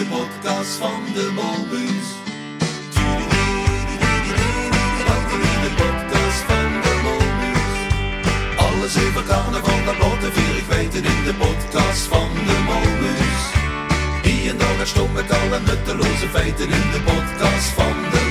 de podcast van de Molbus. De podcast van de Molbus. Alles over carnaval, en vier, ik weet in de podcast van de Molbus. Hier en daar stom met alle nutteloze feiten in de podcast van de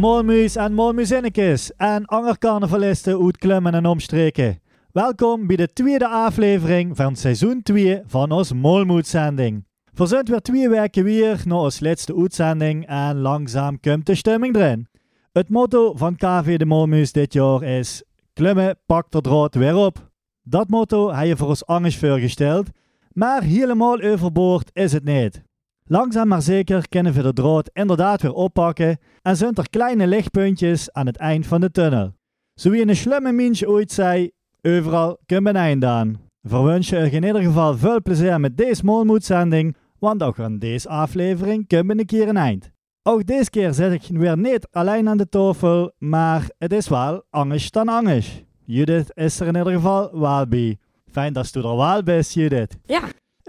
molmuis en molmuzinnekes en ander carnavalisten uit klimmen en omstreken. Welkom bij de tweede aflevering van seizoen 2 van ons Molmoedzending. We zijn weer twee weken weer naar ons laatste uitzending en langzaam komt de stemming erin. Het motto van KV de Molmuis dit jaar is Klimmen pakt de draad weer op. Dat motto heb je voor ons anders voorgesteld, maar helemaal overboord is het niet. Langzaam maar zeker kunnen we de draad inderdaad weer oppakken en zijn er kleine lichtpuntjes aan het eind van de tunnel. Zo wie een slimme mens ooit zei, overal kan een eind aan. Verwens je in ieder geval veel plezier met deze molmoedzending, want ook aan deze aflevering kunnen we een keer een eind. Ook deze keer zit ik weer niet alleen aan de tafel, maar het is wel anders dan anders. Judith is er in ieder geval wel bij. Fijn dat je er wel bent, Judith. Ja,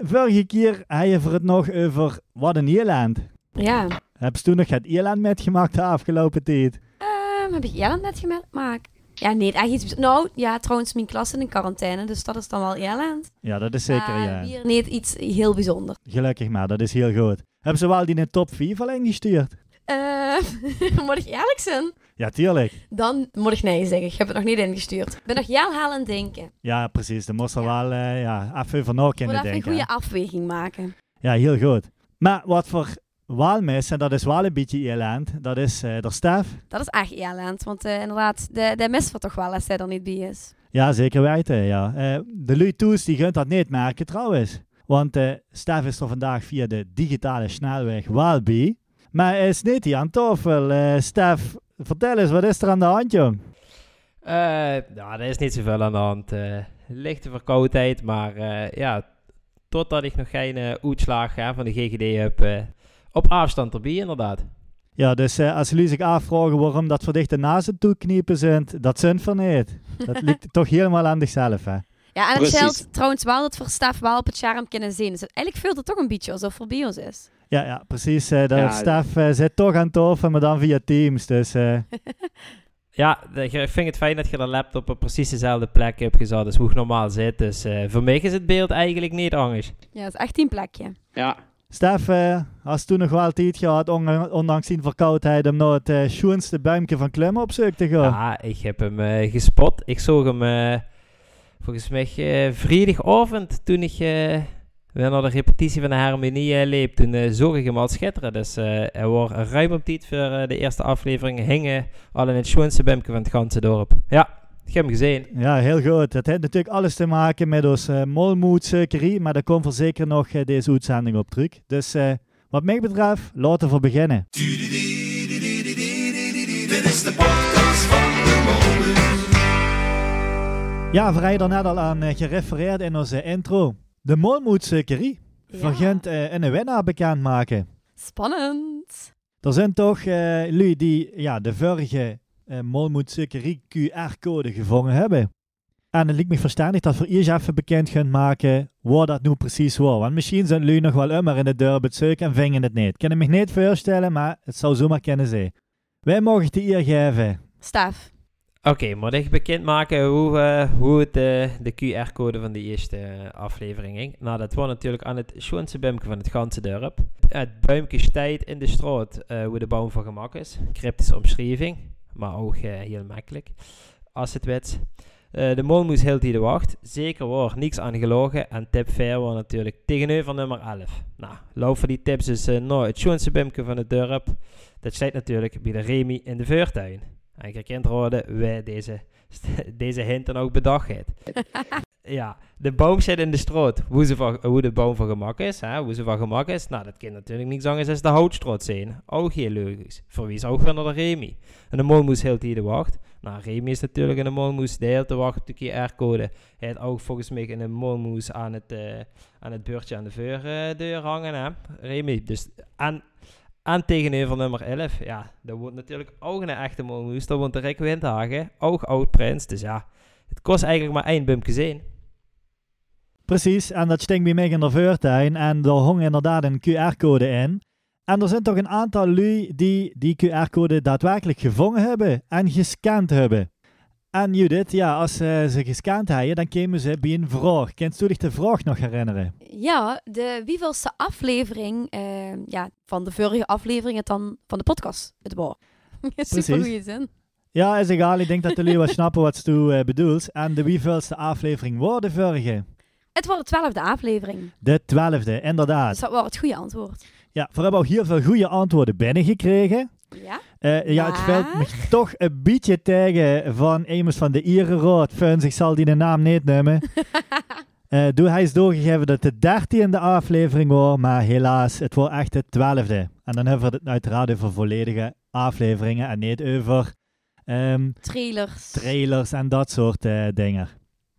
Vorige keer had je voor het nog over wat een Ierland. ja. Heb je toen nog het Ierland metgemaakt de afgelopen tijd? Ehm, heb ik Jelland net gemaakt? Ja, nee, echt iets. Nou, ja, trouwens, mijn klas is in quarantaine, dus dat is dan wel Jelland. Ja, dat is zeker ja. Hier niet iets heel bijzonders. Gelukkig maar, dat is heel goed. Hebben ze wel die in de top 4 al ingestuurd? Eh, moet ik eerlijk zijn? Ja, tuurlijk. Dan moet ik nee zeggen. Ik heb het nog niet ingestuurd. Ik ben nog aan het denken. Ja, precies. Dan moest er Ja. wel eh, ja, even Ik moet kunnen even een denken. goede afweging maken. Ja, heel goed. Maar wat voor wel mis, en dat is wel een beetje Ierland, dat is eh de staf. Dat is echt Jelland, want inderdaad, de, de mist toch wel als hij er niet bij is. Ja, zeker weten, ja. De lui Toes, die gunt dat niet merken trouwens. Want eh Stef is er vandaag via de digitale snelweg wel bij. Maar hij is niet aan tafel. Eh Stef, vertel eens, wat is er aan de hand, jong? Eh, nou, er is niet zoveel aan de hand. eh lichte verkoudheid, maar eh, ja, totdat ik nog geen eh, uitslag van de GGD heb, eh, op afstand erbij inderdaad. Ja, dus eh, als jullie zich afvragen waarom dat verdichte nazen toekniepen zijn, dat zijn van niet. Dat ligt toch helemaal aan zichzelf, hè? Ja, en het Precies. geldt trouwens wel dat voor Stef wel op het scherm kunnen zien. Dus eigenlijk voelt het toch een beetje alsof het bij ons is. Ja, ja, precies. eh Ja, Stef eh, zit toch aan tafel, maar dan via Teams. Dus eh, Ja, ik vind het fijn dat je de laptop op precies dezelfde plek hebt gezet als hoe het normaal zit. Dus eh, voor mij is het beeld eigenlijk niet anders. Ja, het is echt een plekje. Ja, Stef, eh, als toen nog wel tijd gehad, on- ondanks die verkoudheid, om naar het eh schoonste buimke van klimmen op zoek te gaan. Ja, ik heb hem gespot. Ik zag hem volgens mij vrijdagavond toen ik eh, weer naar de repetitie van de harmonie eh, liep. Toen eh zag ik hem al schitteren. Dus eh er was ruim op tijd voor de eerste aflevering. Hingen al in het schoonste buimke van het ganse dorp. Ja, ik heb hem gezien. Ja, heel goed. Het heeft natuurlijk alles te maken met ons uh, molmoedsuikerie, maar daar komt er zeker nog deze uitzending op terug. Dus eh, wat mij betreft, laten we beginnen. Dit is de podcast van de Molbus. Ja, we rijden er net al aan eh, gerefereerd in onze intro. De molmoedsuikerie Ja. vergent eh, een winnaar bekendmaken. Spannend. Er zijn toch eh lui die ja, de vorige eh molmoedsuikerie QR-code gevangen hebben. En het lijkt me verstandig dat we eerst even bekend gaan maken wat dat nu precies was. Want misschien zijn jullie nog wel immer in de deur zoeken en vingen het niet. Ik kan het me niet voorstellen, maar het zou zomaar kunnen zijn. Wij mogen het eer geven. Stef. Oké, moet ik bekendmaken hoe, eh, hoe het, eh, de QR-code van de eerste eh, aflevering ging? Nou, dat was natuurlijk aan het schoonste buimke van het ganse dorp. Het buimke staat in de straat hoe de boom van gemak is. Cryptische omschrijving, maar ook heel makkelijk. Als het weet. Eh, de mol moest heel de wacht. Zeker waar, niks aan gelogen. En tip 4 was natuurlijk tegenover nummer 11. Nou, loop voor die tips is nou, het schoonste buimke van het dorp. Dat staat natuurlijk bij de Remy in de vuurtuin. En je kent horen wij deze, deze hint dan ook bedacht heeft. ja, de boom zit in de stroot. Hoe, ze van, hoe de boom van gemak is, hè? hoe ze van gemak is. Nou, dat kan natuurlijk niks anders als de houtstroot zijn. Ook heel logisch. Voor wie is ook weer naar de Remy. En de molmoes heel die de wacht. Nou, Remy is natuurlijk in de molmoes de hele te wachten op de QR-code. Hij had ook volgens mij in de molmoes aan het, eh, aan het beurtje aan de voordeur hangen, hè? Remy. Dus aan, aan tegenover nummer 11, ja, daar woont natuurlijk ook een echte molmoes. Daar woont de Rick Windhagen, ook oud-prins. Dus ja, het kost eigenlijk maar één bumpje zijn. Precies, en dat stinkt bij mij in de en daar hong inderdaad een QR-code in. En er zijn toch een aantal lui die die QR-code daadwerkelijk gevangen hebben en gescand hebben. En Judith, ja, als uh, ze gescand hebben, dan komen ze bij een vraag. Kent u zich de vraag nog herinneren? Ja, de wievelste aflevering uh, ja, van de vorige aflevering het dan van de podcast. Het was. Super goede zin. Ja, is egal. Ik denk dat jullie wel snappen wat ze uh, bedoelt. En de wievelste aflevering was de vorige? Het wordt de twaalfde aflevering. De twaalfde, inderdaad. Dus dat was het goede antwoord. Ja, we hebben ook heel veel goede antwoorden binnengekregen. Ja? Uh, ja, het valt me toch een beetje tegen van iemand van de Ierenraad. Funs, ik zal die de naam niet nemen. uh, doe, hij is doorgegeven dat het de dertiende aflevering was, maar helaas, het was echt de twaalfde. En dan hebben we het uiteraard over volledige afleveringen en niet over... Um, trailers. Trailers en dat soort uh, dingen.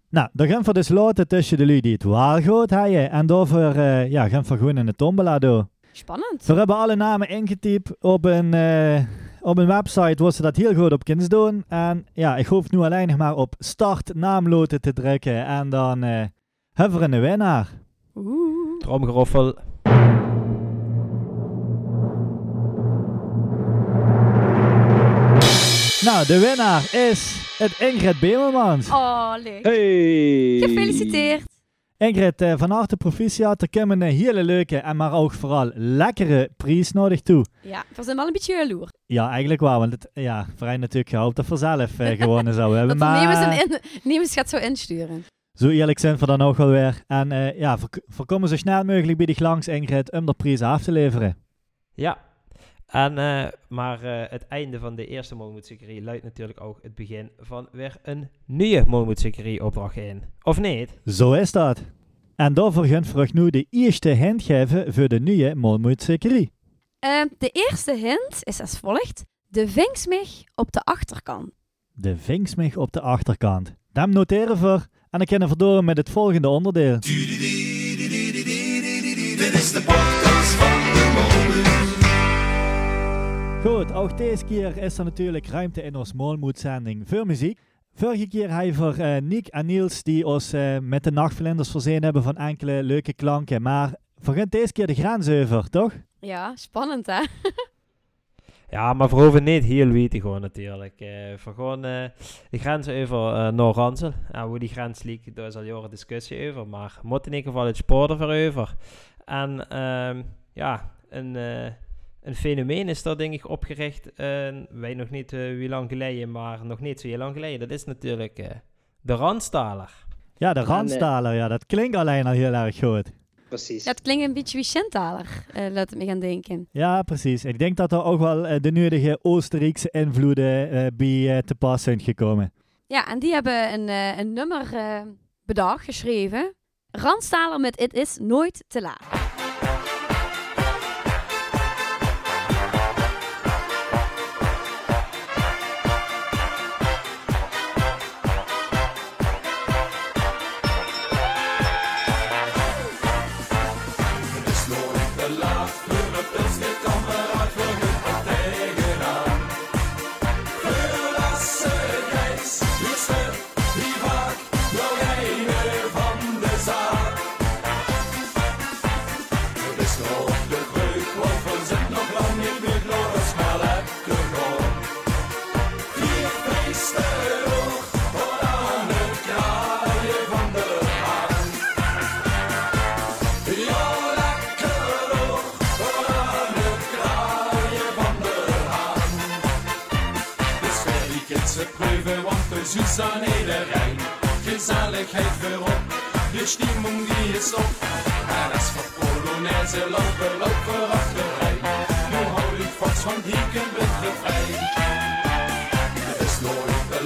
Nou, dan gaan we dus laten tussen de lui die het wel goed hebben. En daarvoor uh, ja, gaan we gewoon in de tombola doen. Spannend. We hebben alle namen ingetypt op een, uh, op een website waar ze dat heel goed op kunnen doen. En ja, ik hoef nu alleen nog maar op start naamloten te drukken. En dan uh, hebben we een winnaar. Oeh. Tromgeroffel. Nou, de winnaar is het Ingrid Bemelmans. Oh, leuk. Hey. Gefeliciteerd. Ingrid, uh, van harte proficiat. Er komen een hele leuke en maar ook vooral lekkere prijs nodig toe. Ja, we zijn wel een beetje jaloer. Ja, eigenlijk wel. Want het, ja, vrij natuurlijk gehoopt dat we zelf uh, gewonnen zouden hebben. dat maar in, Nieuws gaat zo insturen. Zo eerlijk zijn we dan ook wel weer. En uh, ja, voorkomen zo snel mogelijk bij die langs, Ingrid, om de prijs af te leveren. Ja, en, uh, maar uh, het einde van de eerste Molmoedserie luidt natuurlijk ook het begin van weer een nieuwe Molmoedserie opdracht in. Of niet? Zo is dat. En daarvoor gaan we nu de eerste hint geven voor de nieuwe Molmoedserie. Uh, de eerste hint is als volgt. De vingsmig op de achterkant. De vingsmig op de achterkant. Dat noteren we en dan kunnen we door met het volgende onderdeel. Dit is de Goed, ook deze keer is er natuurlijk ruimte in ons Molmoed-zending voor muziek. Vorige keer hebben we voor uh, Nick en Niels die ons uh, met de nachtverlinders voorzien hebben van enkele leuke klanken. Maar we gaan deze keer de grens over, toch? Ja, spannend hè? ja, maar voor over niet heel weten gewoon natuurlijk. Uh, voor gewoon uh, de grens over uh, naar Ransel. En hoe die grens ligt, daar is al jaren discussie over. Maar moet in ieder geval het spoor ervoor over. En ehm, ja, een een fenomeen is dat denk ik opgericht, uh, wij nog niet uh, wie lang geleden, maar nog niet zo heel lang geleden. Dat is natuurlijk uh, de Randstaler. Ja, de Randstaler, ja, dat klinkt alleen al heel erg goed. Precies. Dat klinkt een beetje Vicentaler, laat het me gaan denken. Ja, precies. Ik denk dat er ook wel de nodige Oostenrijkse invloeden bij te pas zijn gekomen. Ja, en die hebben een, een nummer bedacht, geschreven. Randstaler met Het is nooit te laat. Stimmung die ist op. En das von Polonaise laufe, laufe achterij. Nu hou ik vast van Hieken bitte frei. Het is nooit te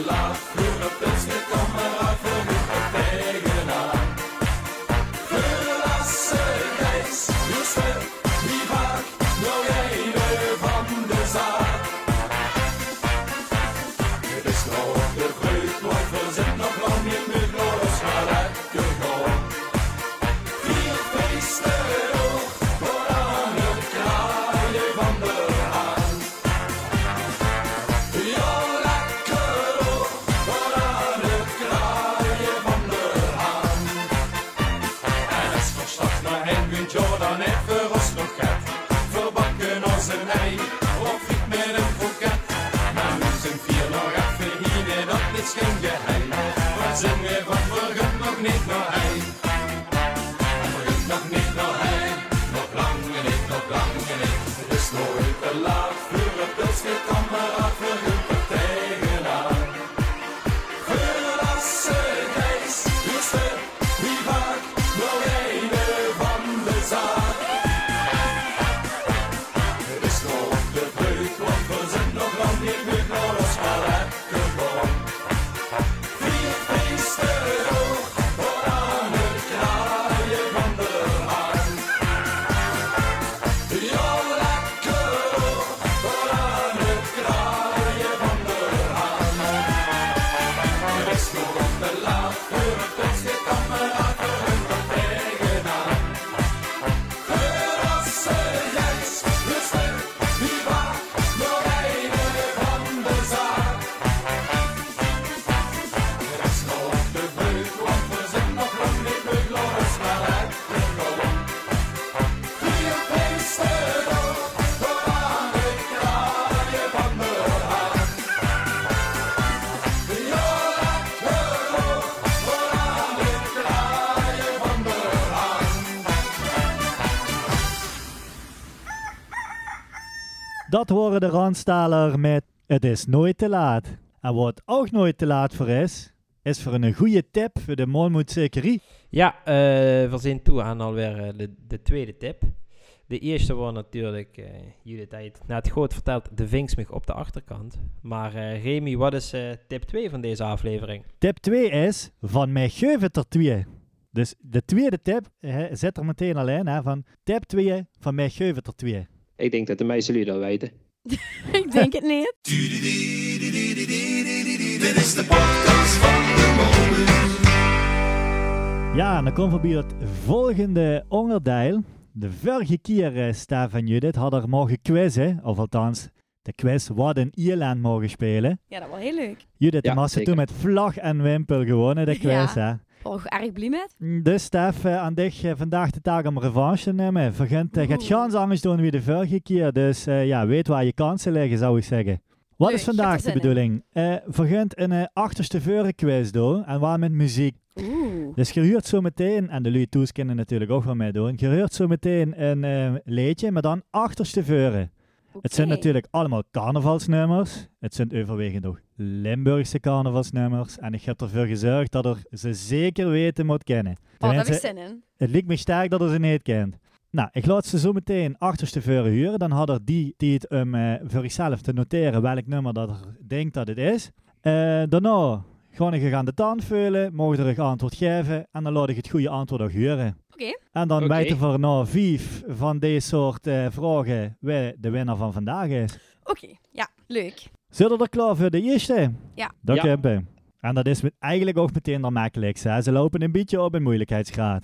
De Randstaler met Het is nooit te laat. En wat ook nooit te laat voor is, is voor een goede tip voor de Molmoedzekerie. Ja, eh, we zijn toe aan alweer eh, de, de tweede tip. De eerste was natuurlijk, eh Judith had het net goed verteld, de vingsmig op de achterkant. Maar eh, Remy, wat is eh, tip 2 van deze aflevering? Tip 2 is van mij geven er twee. Dus de tweede tip hè, zit er meteen al in, hè, van tip 2 van mij geven er twee. Ik denk dat de meeste jullie dat weten. ik denk het niet. Dit is de podcast van de Molens. Ja, en dan komen we bij het volgende onderdeel. De vorige keer, eh, Stef en Judith, hadden er mogen quizzen, of althans, de quiz wat in Ierland mogen spelen. Ja, dat was heel leuk. Judith Ja, ja, was zeker. toen met vlag en wimpel gewonnen, de quiz. hè. Oh, erg blij met. Dus Stef, eh, aan dich eh, vandaag de taak om revanche te nemen. Uh, gaat Oeh. gans anders doen wie de vorige keer. Dus eh, ja, weet waar je kansen liggen, zou ik zeggen. Wat Leuk, is vandaag de bedoeling? Vergunt een achterste veuren quiz doen. En waar met muziek. Oeh. Dus je hoort zo meteen, en de Louis Toes kunnen natuurlijk ook wel meedoen. Je hoort zo meteen een eh, liedje, maar dan achterste veuren. Het zijn natuurlijk allemaal carnavalsnummers. Het zijn overwegend ook Limburgse carnavalsnummers. En ik heb ervoor gezorgd dat er ze zeker weten moet kennen. Oh, daar heb ik zin in. het lijkt me sterk dat er ze niet kent. Nou, ik laat ze zo meteen achterste veuren huren. Dan had er die, die het om eh, voor zichzelf te noteren welk nummer dat er denkt dat het is. Eh, daarna ga ik aan de tand vullen, mogen er een antwoord geven en dan laat ik het goede antwoord ook huren. Oké. En dan Oké. weten we na vijf van deze soort eh, vragen wie de winnaar van vandaag is. Oké. Ja, leuk. Zullen we er klaar voor de eerste? Ja. Dat Ja. En dat is met- eigenlijk ook meteen de makkelijkste. hè. Ze lopen een beetje op in moeilijkheidsgraad.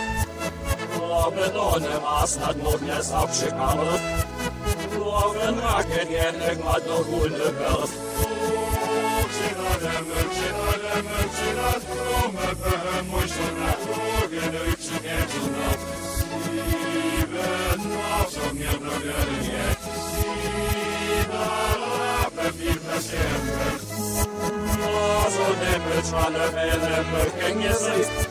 Obydlonem asnad nudne zawsze kamrot Loven raken jednek ma do gulny pelt Uczynanem, uczynanem, uczynat Krome pehem mój szona Krogen no i przyniecu nam Sivet naszą nie dowiernie Sidala pewnie siemkę Mazul nie pyczane, mele, pęknie zejść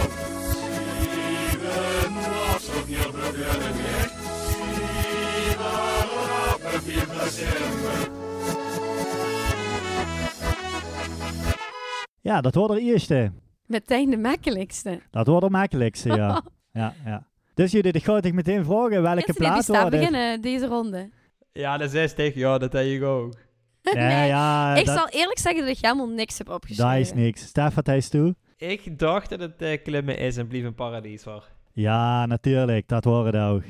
Ja, dat wordt de eerste. Meteen de makkelijkste. Dat wordt de makkelijkste, ja. ja, ja. Dus jullie, ik ga ik meteen vragen welke Eerste die plaat wordt beginnen deze ronde. Ja, de 60, ja, dat heb ik ook. Nee, ja, ik dat, zal eerlijk zeggen dat ik helemaal niks heb opgeschreven. dat is niks. Stef, wat hij is toe? Ik dacht dat het eh, klimmen is en blief een paradies was. Ja, natuurlijk. Dat het ook.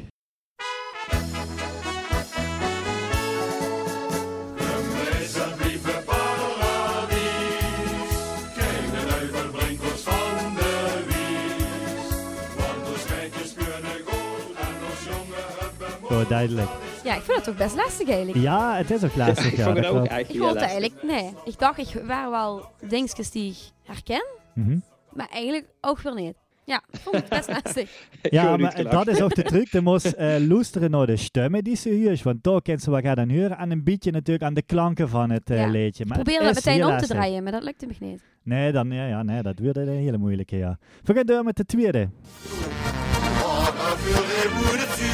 Duidelijk. Ja, ik vind het toch best lastig eigenlijk. Ja, het is ook lastig. ik ja, vond het dat ook klopt. Ik eigenlijk vond het eigenlijk... Nee, ik dacht, ik waren wel dingetjes die ik herken, Mhm. maar eigenlijk ook weer niet. Ja, ik vond het best lastig. Ja, maar dat is ook de truc. Je moest eh luisteren naar de stemmen die ze huurt. Want daar kent ze wat gaan dan huren. En een beetje natuurlijk aan de klanken van het eh, Ja. liedje. Maar Ik probeerde het dat is meteen om te draaien, maar dat lukte me niet. Nee, dan, ja, ja, nee, dat wordt een hele moeilijke, ja. We gaan door met de tweede.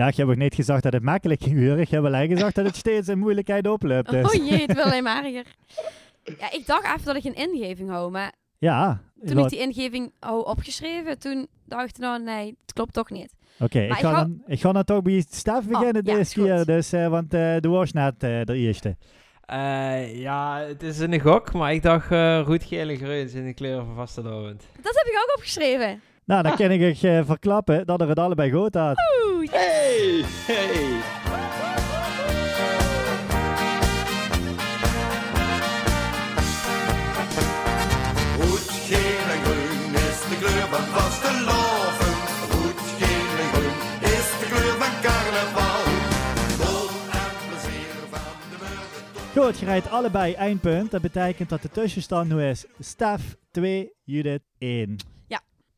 Ja, ik heb ook niet gezegd dat het makkelijk ging worden. Ik heb alleen gezegd dat het steeds een moeilijkheid oploopt. Dus. Oh jee, het wil alleen maar erger. Ja, ik dacht even dat ik een ingeving hou, maar Ja. toen ik die ingeving hou opgeschreven, toen dacht ik nou nee, het klopt toch niet. Oké, ik, ga dan, ik ga dan toch bij Stef beginnen ja, deze keer. Dus, eh, want eh de was net eh, de eerste. Eh, ja, het is een gok, maar ik dacht uh, rood, geel en groen zijn de kleuren van vastelovend. Dat heb ik ook opgeschreven. Nou, dan kan ik je verklappen dat er het allebei goed had. Oeh, Hey! Hey! Rood, geel en groen is de kleur van vasteloven. Rood, geel en groen is de kleur van carnaval. Vol en plezier van de burger. Goed, je rijdt allebei één punt. Dat betekent dat de tussenstand nu is Stef 2, Judith 1.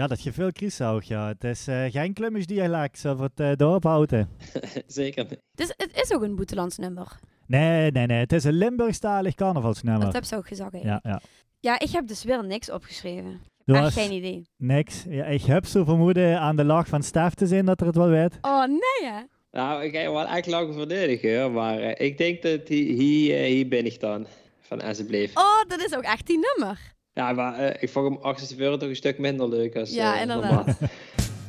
Ja, dat je veel krieszoog, ja. Het is eh, geen Klummisch dialect, zo voor het uh, dorp houden. Zeker. Het is, het is ook een boetelands nummer. Nee, nee, nee. Het is een Limburgstalig carnavalsnummer. Dat heb ze ook gezegd. hè. Ja, ja. Ja, ik heb dus weer niks opgeschreven. Echt hast geen idee. niks. Ja, ik heb zo vermoeden aan de lach van Stef te zien dat er het wel weet. Oh nee hè. Nou, ik ga je wel echt lang verdedigen, maar eh, ik denk dat hier, hier, eh, ben ik dan. Van Alsjeblieft. Oh, dat is ook echt die nummer. Ja, maar eh, ik vond hem 48 toch een stuk minder leuk als Ja, eh, inderdaad. normaal.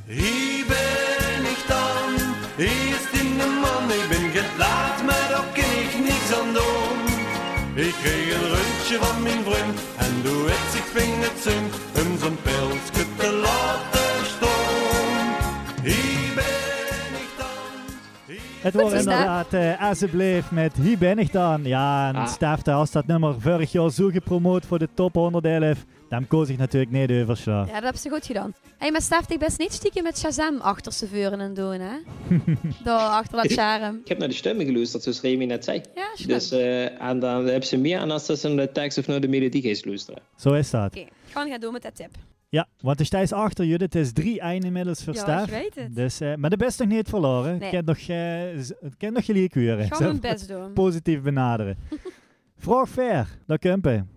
Hier ben ik dan, eerst in de man, ik ben gelaat, maar daar kan ik niks aan doen. Ik kreeg een rondje van mijn vriend en doe het, ik ving het zin, Het wordt inderdaad uh, alsjeblieft met Hier ben ik dan. Ja, en Ah. Stef, als dat nummer vorig jaar zo gepromoot voor de top 111, dan koos ik natuurlijk niet overslaan. Ja, dat hebben ze goed gedaan. Hé, hey, maar Stef, ik best niet stiekem met Shazam achter ze vuren en doen, hè? Daar achter dat charm. Ik heb naar de stemmen geluisterd, zoals Remy net zei. Ja. Dus eh, en dan hebben ze meer aan als ze naar de tekst of naar de melodie gaan luisteren. Zo is dat. Oké, gaan we gaan door met dat tip. Ja, want de stijs achter je, het is 3-1 inmiddels voor Ja, ik weet het. Dus, eh, maar de best nog niet verloren. Nee. Ik kan nog, ik kan nog gelijk kuren. Gaan we mijn best doen. Positief benaderen. Vraag ver, dat kumpen.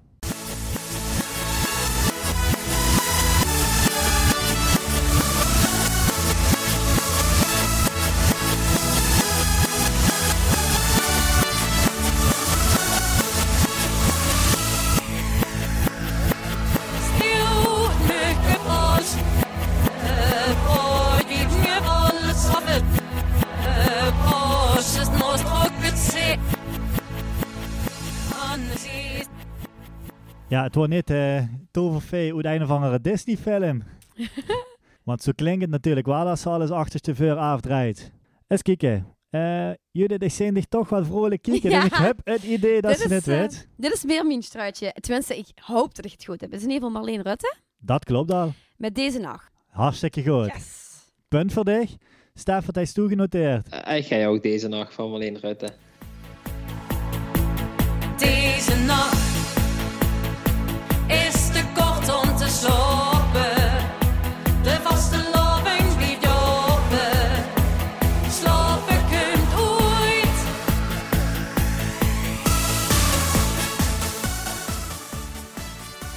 Het wordt niet eh tovervee uit een of andere Disney-film. Want zo klinkt het natuurlijk wel als ze alles achterste voor afdraait. Eens kijken. Eh Judith, ik zie dich toch wel vrolijk kijken. Ja. Ik heb het idee dat Dit ze is, het eh, weet. Dit is weer mijn struitje. Tenminste, ik hoop dat ik het goed heb. Het is in ieder geval Marleen Rutte. Dat klopt al. Met deze nacht. Hartstikke goed. Yes. Punt voor dich. Stef, wat hij is toegenoteerd. Ik ga jou ook deze nacht van Marleen Rutte.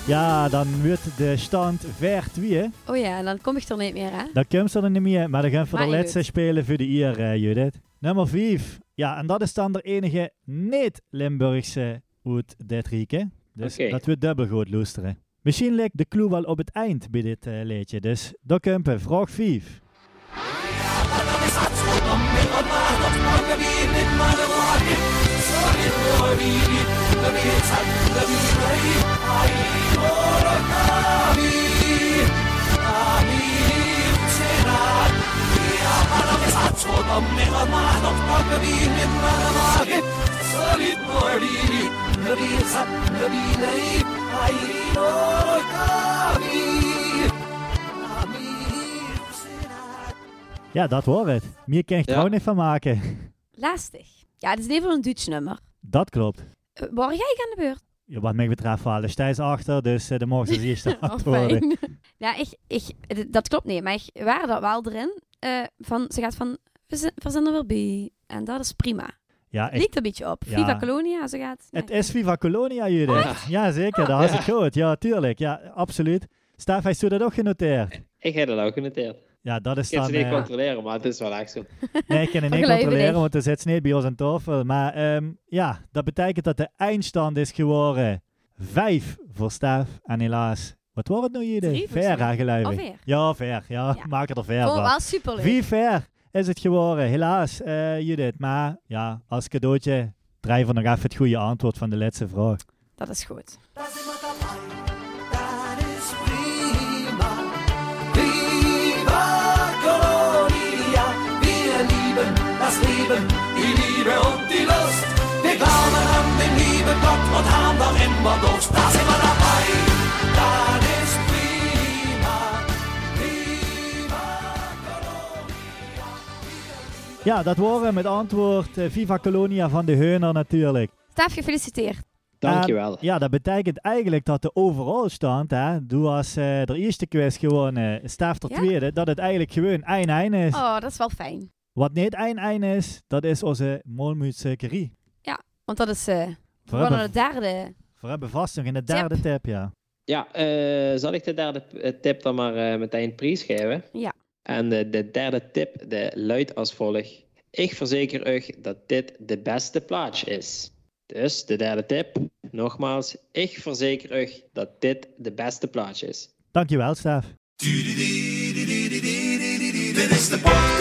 Ja, dan wordt de stand ver 2. Oh ja, en dan kom ik er niet meer, hè? Dan komt ze er niet meer, maar dan gaan we voor de laatste spelen voor de eer, eh, Judith. Nummer 5. Ja, en dat is dan de enige niet-Limburgse uit dit. Dus Oké. dat we dubbel goed luisteren. Misschien ligt de clue wel op het eind bij dit eh liedje. Dus daar kumpen, vraag 5. Ja, dat hoor het. Meer kan je ja. trouw niet van maken. Lastig. Ja, het is even een Duits nummer. Dat klopt. Uh, waar jij aan de beurt? Ja, wat mij betreft wel Stijs achter, dus uh, de mogen ze eerst Oh, antwoorden. fijn. ja, ik, ik, dat klopt niet. Maar ik waar dat wel erin. eh, van, ze gaat van, we zijn, we zijn er weer bij. En dat is prima. Ja, er een beetje op. Ja. Viva Colonia, ze gaat. het is Viva Colonia, Judith. Ja, zeker. Dat is het goed. Ja, tuurlijk. Ja, absoluut. Stef, heeft u dat ook genoteerd? Ik heb dat ook genoteerd. Ja, dat is Ik kan dan... ze niet eh, controleren, maar het is wel echt zo. Nee, ik kan het niet controleren, want er zit niet bij ons aan tafel. Maar ehm, ja, dat betekent dat de eindstand is geworden 5 voor Stef. En helaas, wat wordt het nou voor Ver, Stef. hè, geloof ik. Alweer. Ja, ver. Ja, Ja. maak het er ver van. wel superleuk. Wie ver is het geworden, helaas, eh, Judith. Maar ja, als cadeautje drijven we nog even het goede antwoord van de laatste vraag. Dat is goed. Das Leben, die Liebe und die Lust. Wir glauben an den lieben Gott und haben doch immer Durst. Da sind wir dabei, das ist prima. Viva Colonia. Ja, dat waren met antwoord eh, Viva Colonia van de Heuner natuurlijk. Stef, gefeliciteerd. Dankjewel. En, ja, dat betekent eigenlijk dat de overal stand, hè, doe als eh de eerste quiz gewonnen, Stef de Ja? tweede, dat het eigenlijk gewoon 1-1 is. Oh, dat is wel fijn. Wat niet 1-1 is, dat is onze Molmuutse Curie. Want dat is eh We gewoon hebben, de derde. we hebben vast nog in de derde tip, ja. Ja, eh, zal ik de derde eh, tip dan maar eh, meteen prijsgeven? Ja. En eh, de derde tip de luidt als volgt. Ik verzeker u dat dit de beste plaats is. Dus de derde tip, nogmaals, ik verzeker u dat dit de beste plaats is. Dankjewel, Stef. Dit is de podcast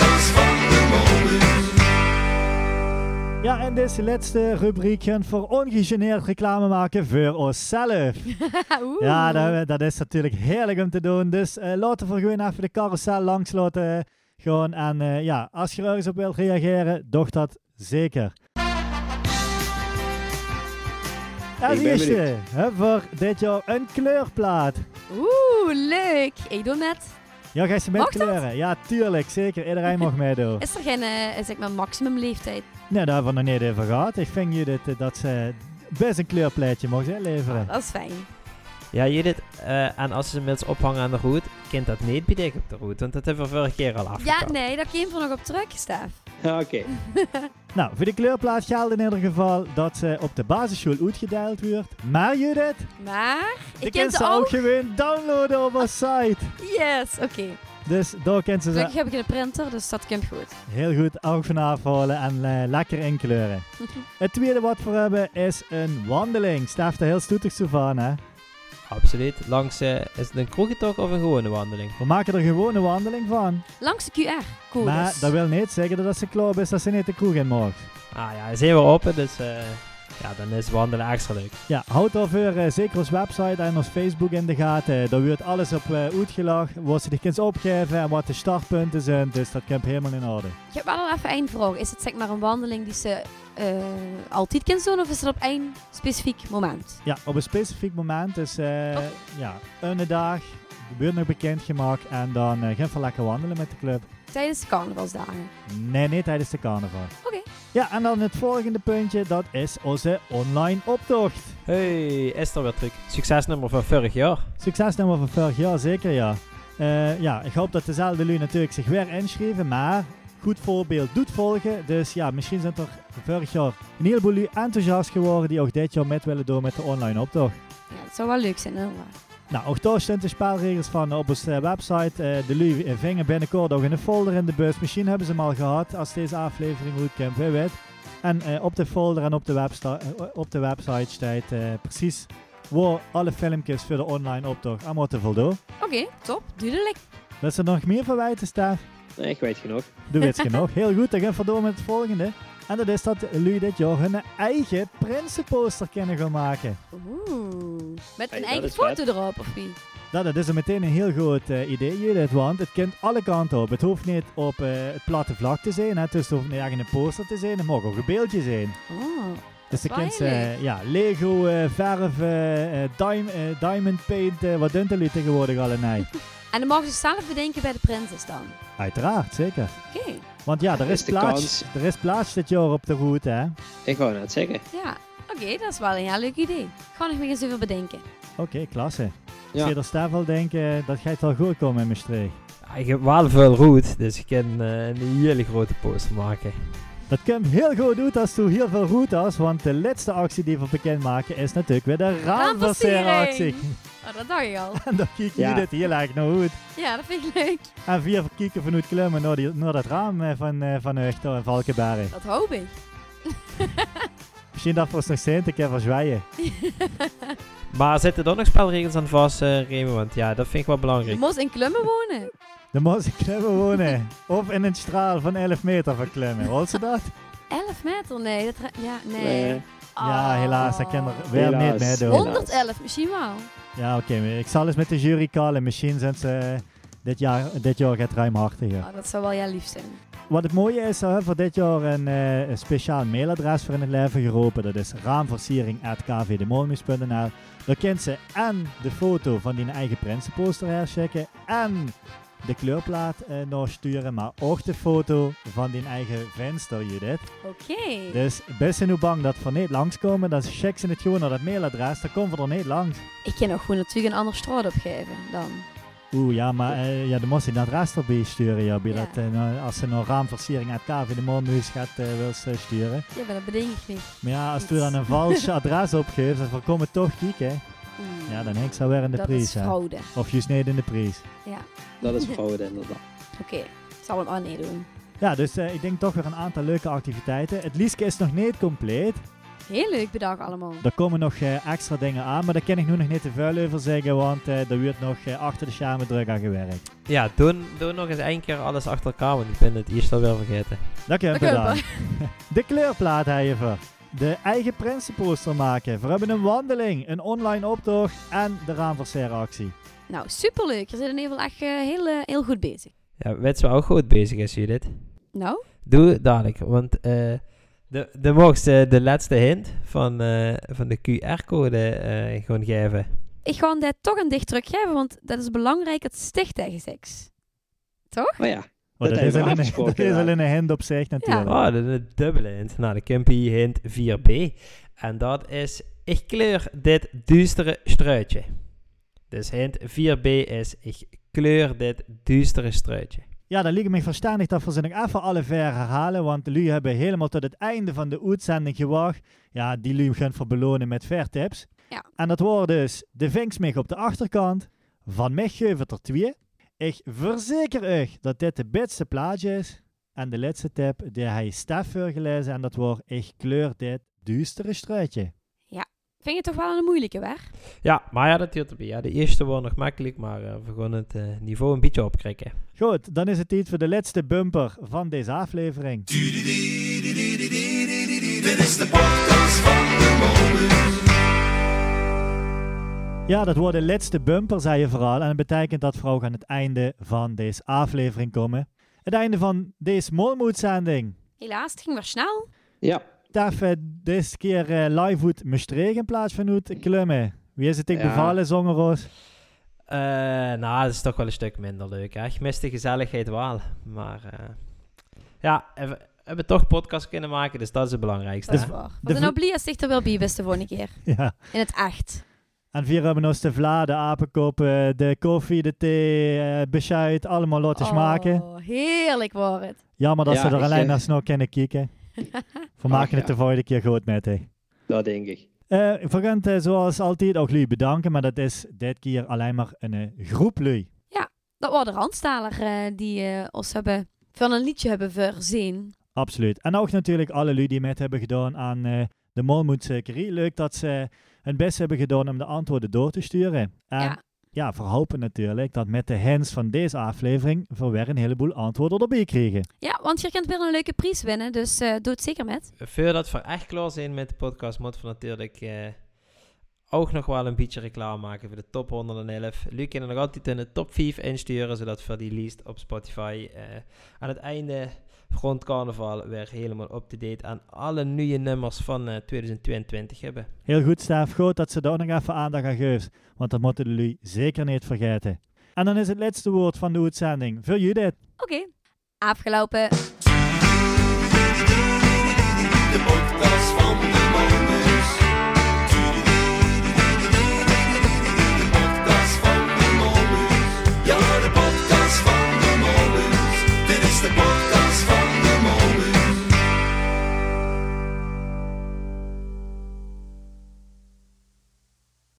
Ja, en deze laatste rubriek gaan voor ongegeneerd reclame maken voor onszelf. Oeh. Ja, dat, dat is natuurlijk heerlijk om te doen. Dus eh, laten we gewoon even de carousel langs laten gaan. En eh, ja, als je ergens op wilt reageren, doe dat zeker. Als ben eerste hebben we dit jaar een kleurplaat. Oeh, leuk. Ik doe net. Ja, ga je ze Mag kleuren? Ja, tuurlijk, zeker. Iedereen mag meedoen. Is er geen uh, zeg maar maximum leeftijd? Nee, daar hebben we nog niet over gehad. Ik vind Judith eh, dat ze best een kleurplaatje mocht inleveren. Dat is fijn. Ja, Judith, eh, en als ze inmiddels ophangen aan de route, kent dat niet bij op de route, want dat hebben we vorige keer al afgekapt. Ja, nee, daar kwam er nog op terug, Stef. Oké. Nou, voor de kleurplaat geldt in ieder geval dat ze op de basisschool uitgedeeld wordt. Maar Judith, Maar, je ik kunt ken ze ook gewoon downloaden op onze site. Yes, oké. Dus daar kent ze ze Gelukkig heb ik een printer, dus dat komt goed. heel goed ook van afhalen en eh, lekker inkleuren. Het tweede wat we hebben is een wandeling. Stef er heel stoetig zo van, hè? Absoluut. Langs, eh, is het een kroegentocht of een gewone wandeling? We maken er gewoon een wandeling van. Langs de QR-code. Maar dat wil niet zeggen dat ze klaar is dat ze niet de kroeg in mag. Ah ja, zijn we open, dus eh, ja, dan is wandelen extra leuk. Ja, houd daarvoor eh, zeker ons website en ons Facebook in de gaten. Daar wordt alles op uh, uitgelegd, wat ze zich kunt opgeven en wat de startpunten zijn. Dus dat komt helemaal in orde. Ik heb wel even één vraag. Is het zeg maar een wandeling die ze altijd kan doen of is het op één specifiek moment? Ja, op een specifiek moment. Dus eh ja, een dag, gebeurt nog bekendgemaakt en dan uh, gaan we lekker wandelen met de club. Tijdens de carnavalsdagen. Nee, niet tijdens de carnaval. Oké. Ja, en dan het volgende puntje, dat is onze online optocht. Hey, Esther weer terug. Succesnummer van vorig jaar. Succesnummer van vorig jaar, zeker ja. Eh, ja, ik hoop dat dezelfde lui natuurlijk zich weer inschrijven, maar goed voorbeeld doet volgen. Dus ja, misschien zijn er vorig jaar een heleboel enthousiast geworden die ook dit jaar met willen doen met de online optocht. Ja, dat zou wel leuk zijn, inderdaad. Nou, ook daar staan de spelregels van op onze eh, website. Eh, de lui eh, vingen binnenkort ook in een folder in de bus. Misschien hebben ze hem al gehad als deze aflevering uitkomt, wie weet. En eh, op de folder en op de, eh, op de website staat eh, precies waar alle filmpjes voor de online optocht aan moeten voldoen. Oké, top. Duidelijk. Is er nog meer van wijten, Stef? Nee, ik weet genoeg. Doe weet genoeg. Heel goed, dan gaan we door met het volgende. En dat is dat jullie dit jaar hun eigen prinsenposter kunnen gaan maken. Oeh. Met een eigen foto vet. erop, of wie? Dat is meteen een heel goed eh, idee, Judith, want het kan alle kanten op. Het hoeft niet op eh, het platte vlak te zijn, hè. dus het hoeft niet echt een poster te zijn, het mag ook een beeldje zijn. Oh, Dus je kunt ja, Lego, eh, verf, dim- diamond paint, wat doen jullie tegenwoordig al nee. En dan mogen ze zelf bedenken bij de prinses dan. Uiteraard, zeker. Oké, Want ja, er is, is de plaats, kans. er is plaats dit jaar op de route, hè. Ik wou net zeggen. ja. Oké, dat is wel een heel leuk idee. Ik ga nog meer eens even bedenken. Oké, klasse. Ja. Als je er denken, dat gaat wel goed komen in Maastricht. Ja, ik heb wel veel roet, dus ik kan eh, een hele grote poster maken. Dat komt heel goed uit als je heel veel route has, want de laatste actie die we bekend maken is natuurlijk weer de raamversieractie. Oh, dat dacht ik al. En dan kijk je Ja. dit heel erg naar goed. Ja, dat vind ik leuk. En vier kijken vanuit klimmen naar, die, naar dat raam eh, van, eh, van Echt in Valkenberg. Dat hoop ik. Misschien dat we ons nog zijn, een keer verzwaaien. Maar zitten er nog spelregels aan vast, eh Remy? Want ja, dat vind ik wel Je belangrijk. moest in Klummen wonen. Dan moet ze klimmen wonen. Of in een straal van 11 meter van klimmen. Hoort ze dat? 11 meter? Nee, dat ja, nee. Nee. Ja, helaas, dat kan er weer Helaas. niet mee doen. Honderd. 111 misschien wel. Ja, oké. ik zal eens met de jury callen. Misschien zijn ze eh, dit jaar, dit jaar gaat ruimhartiger. Oh, dat zou wel heel lief zijn. Wat het mooie is, we hebben voor dit jaar een, eh, een speciaal mailadres voor in het leven geroepen. Dat is raamversiering.kvdemolmus.nl Daar kunt ze en de foto van die eigen prinsenposter herschikken en de kleurplaat eh nog sturen, maar ook de foto van die eigen venster, Judith. Oké. Dus best nu bang dat we niet langskomen, dan check ze het gewoon naar dat mailadres, dan komen we er niet langs. Ik kan nog gewoon natuurlijk een ander straat opgeven dan. Oeh, ja, maar eh, ja, dan moest je dat adres erbij sturen, ja, bij Ja. Dat, eh, nou, als ze naar raamversiering uit KV de Molmuis gaat eh, wil ze sturen. Ja, maar dat bedenk ik niet. Maar ja, als je dan een vals adres opgeeft we komen toch kijken, Hmm. Ja, dan hangt ze weer in de dat prijs. is hè. fraude. Of juist niet in de prijs. Ja, Dat is fraude inderdaad. oké. Ik zal hem aan doen. Ja, dus eh, ik denk toch weer een aantal leuke activiteiten. Het liedje is nog niet compleet. Heel leuk bedacht allemaal. Er komen nog eh, extra dingen aan, maar daar kan ik nu nog niet te veel over zeggen, want eh er wordt nog achter de schermen druk aan gewerkt. Ja, doe, doe nog eens één keer alles achter elkaar, want ik ben het eerst alweer vergeten. Dat kun je Dat kun De kleurplaat voor. De eigen prinsenposter maken. We hebben een wandeling, een online optocht en de raamverseractie. Nou, superleuk. Je zit in ieder geval echt eh, heel, eh, heel goed bezig. Ja, weet wel ook goed bezig is, Judith? Nou, Doe dadelijk, want eh de, de mocht de laatste hint van, eh, van de QR-code eh, gewoon geven. ik ga hem dit toch een dicht teruggeven, want dat is belangrijk. Het sticht tegen seks. Oh ja. Oh, Dat is een- dat is ja. een hint op zich natuurlijk. Oh, dat is een dubbele hint. Nou, de Kimpy hint 4b. En dat is, ik kleur dit duistere struitje. Dus hint 4b is, ik kleur dit duistere struitje. Ja, dan liep me verstandig dat we ze nog even alle ver herhalen, want jullie hebben helemaal tot het einde van de uitzending gewacht. Ja, die jullie gaan voor belonen met vertips. Ja. En dat wordt dus de vinksmig op de achterkant, van mij geven er twee. Ik verzeker u dat dit de beste plaatje is. En de laatste tip, die hij Stef gelezen en dat wordt, ik kleur dit duistere struitje. Vind je het toch wel een moeilijke weg? Ja, maar ja, dat duurt erbij. Ja, de eerste wordt nog makkelijk, maar eh, we gaan het eh, niveau een beetje opkrikken. Goed, dan is het tijd voor de laatste bumper van deze aflevering. Dit is de podcast Ja, dat wordt de laatste bumper, zei je vooral. En dat betekent dat we ook aan het einde van deze aflevering komen. Het einde van deze Molmoed-zending. Helaas, het ging weer snel. Ja. Taf eh, deze keer eh, live uit Maastricht in plaats van uit Klimmen. Wie is het ik Ja. bevallen, zongen Roos? Eh, nou, dat is toch wel een stuk minder leuk. Hè? Ik mis de gezelligheid wel. Maar eh, ja, we hebben toch podcast kunnen maken, dus dat is het belangrijkste. Dat is waar. nou blij als zich er wel bij de volgende keer. Ja. In het echt. En vier hebben ons de vla, de apenkop, eh, de koffie, de thee, eh beschuit, allemaal laten smaken. Oh, heerlijk wordt het. Jammer dat Ja, ze er alleen naar snel kunnen kijken. We maken ja. het de volgende keer goed met hè. Dat denk ik. Eh, we gaan het, eh, zoals altijd ook jullie bedanken, maar dat is dit keer alleen maar een groep lui. Dat was de Randstaler eh, die eh, ons hebben van een liedje hebben voorzien. Absoluut. En ook natuurlijk alle lui die met hebben gedaan aan eh, de Molmoedserie. Leuk dat ze hun best hebben gedaan om de antwoorden door te sturen. En ja, Ja. we hopen natuurlijk dat met de hints van deze aflevering we weer een heleboel antwoorden erbij krijgen. Ja, want je kunt weer een leuke prijs winnen, dus eh doe het zeker met. Voordat we echt klaar zijn met de podcast, moeten we natuurlijk eh, ook nog wel een beetje reclame maken voor de top 111. Jullie kunnen nog altijd in de top 5 insturen, zodat we die lijst op Spotify eh, aan het einde rond carnaval weer helemaal up-to-date aan alle nieuwe nummers van eh, 2022 hebben. Heel goed, Stef. Goed dat ze daar nog even aandacht aan geeft. Want dat moeten jullie zeker niet vergeten. En dan is het laatste woord van de uitzending voor Judith. Oké, afgelopen. De podcast